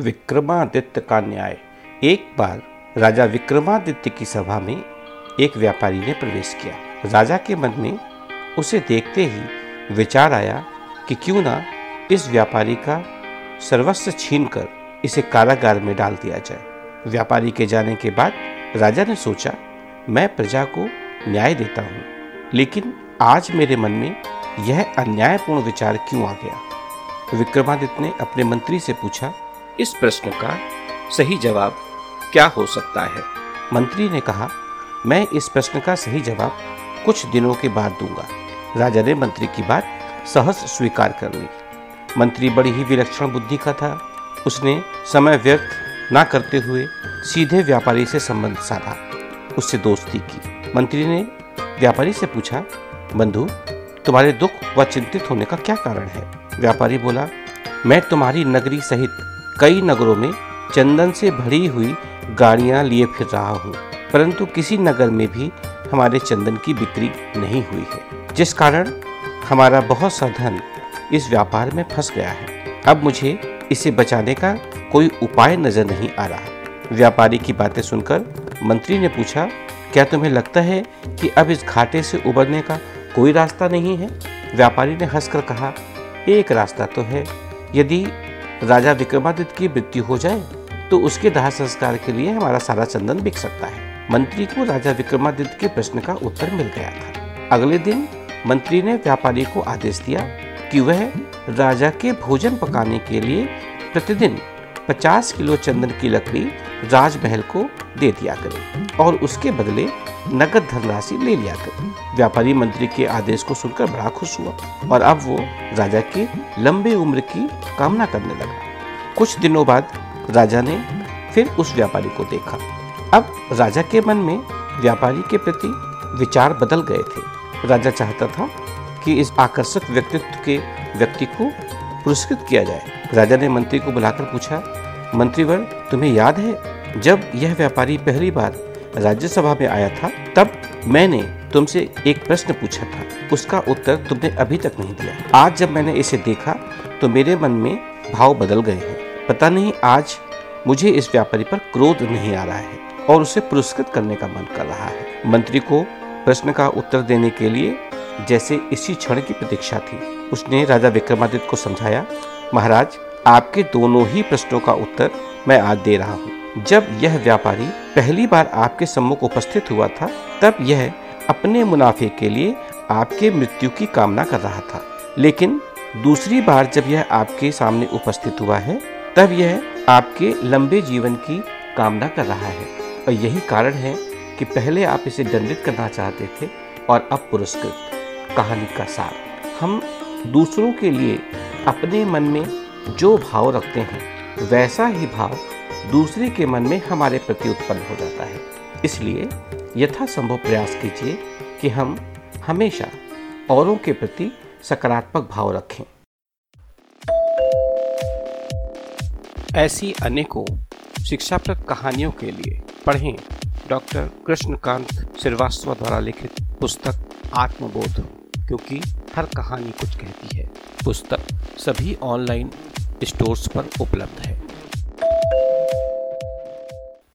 विक्रमादित्य का न्याय। एक बार राजा विक्रमादित्य की सभा में एक व्यापारी ने प्रवेश किया। राजा के मन में उसे देखते ही विचार आया कि क्यों ना इस व्यापारी का सर्वस्व छीनकर इसे कारागार में डाल दिया जाए। व्यापारी के जाने के बाद राजा ने सोचा, मैं प्रजा को न्याय देता हूँ, लेकिन आज मेरे मन में यह अन्यायपूर्ण विचार क्यों आ गया? विक्रमादित्य ने अपने मंत्री से पूछा इस प्रश्न का सही जवाब क्या हो सकता है? मंत्री ने कहा, मैं इस प्रश्न का सही जवाब कुछ दिनों के बाद दूँगा। राजा ने मंत्री की बात सहज स्वीकार कर ली। मंत्री बड़ी ही विलक्षण बुद्धि का था। उसने समय व्यर्थ ना करते हुए सीधे व्यापारी से संबंध साधा, उससे दोस्ती की। मंत्री ने व्यापारी से पूछा, बंधु, तुम्हारे दुख व चिंतित होने का क्या कारण है? व्यापारी बोला, मैं तुम्हारी नगरी सहित कई नगरों में चंदन से भरी हुई गाड़ियाँ लिए फिर रहा हूँ, परंतु किसी नगर में भी हमारे चंदन की बिक्री नहीं हुई है, जिस कारण हमारा बहुत सा धन इस व्यापार में फंस गया है। अब मुझे इसे बचाने का कोई उपाय नज़र नहीं आ रहा। व्यापारी की बातें सुनकर मंत्री ने पूछा, क्या तुम्हें लगता है कि अब इस घाटे से उबरने का कोई रास्ता नहीं है? व्यापारी ने हंसकर कहा, एक रास्ता तो है, यदि राजा विक्रमादित्य की मृत्यु हो जाए तो उसके दाह संस्कार के लिए हमारा सारा चंदन बिक सकता है। मंत्री को राजा विक्रमादित्य के प्रश्न का उत्तर मिल गया था। अगले दिन मंत्री ने व्यापारी को आदेश दिया कि वह राजा के भोजन पकाने के लिए प्रतिदिन 50 किलो चंदन की लकड़ी राजमहल को दे दिया करे और उसके बदले नगद धनराशि ले लिया करे। व्यापारी मंत्री के आदेश को सुनकर बड़ा खुश हुआ और अब वो राजा की लंबे उम्र की कामना करने लगा। कुछ दिनों बाद राजा ने फिर उस व्यापारी को देखा। अब राजा के मन में व्यापारी के प्रति विचार बदल गए थे। राजा चाहता था कि इस आकर्षक व्यक्तित्व के व्यक्ति को पुरस्कृत किया जाए। राजा ने मंत्री को बुलाकर पूछा मंत्रीवर तुम्हें याद है, जब यह व्यापारी पहली बार राज्यसभा में आया था, तब मैंने तुमसे एक प्रश्न पूछा था। उसका उत्तर तुमने अभी तक नहीं दिया। आज जब मैंने इसे देखा तो मेरे मन में भाव बदल गए हैं। पता नहीं, आज मुझे इस व्यापारी पर क्रोध नहीं आ रहा है और उसे पुरस्कृत करने का मन कर रहा है। मंत्री को प्रश्न का उत्तर देने के लिए जैसे इसी क्षण की प्रतीक्षा थी। उसने राजा विक्रमादित्य को समझाया, महाराज आपके दोनों ही प्रश्नों का उत्तर मैं आज दे रहा हूँ। जब यह व्यापारी पहली बार आपके सम्मुख उपस्थित हुआ था, तब यह अपने मुनाफे के लिए आपके मृत्यु की कामना कर रहा था। लेकिन दूसरी बार जब यह आपके सामने उपस्थित हुआ है, तब यह आपके लंबे जीवन की कामना कर रहा है। और यही कारण है कि पहले आप इसे दंडित करना चाहते थे और अब पुरस्कृत। कहानी का सार। हम दूसरों के लिए अपने मन में जो भाव रखते हैं, वैसा ही भाव दूसरे के मन में हमारे प्रति उत्पन्न हो जाता है। इसलिए यथासंभव प्रयास कीजिए कि हम हमेशा औरों के प्रति सकारात्मक भाव रखें। ऐसी अनेकों शिक्षाप्रद कहानियों के लिए पढ़ें डॉक्टर कृष्णकांत श्रीवास्तव द्वारा लिखित पुस्तक आत्मबोध, क्योंकि हर कहानी कुछ कहती है। पुस्तक सभी ऑनलाइन स्टोर्स पर उपलब्ध है।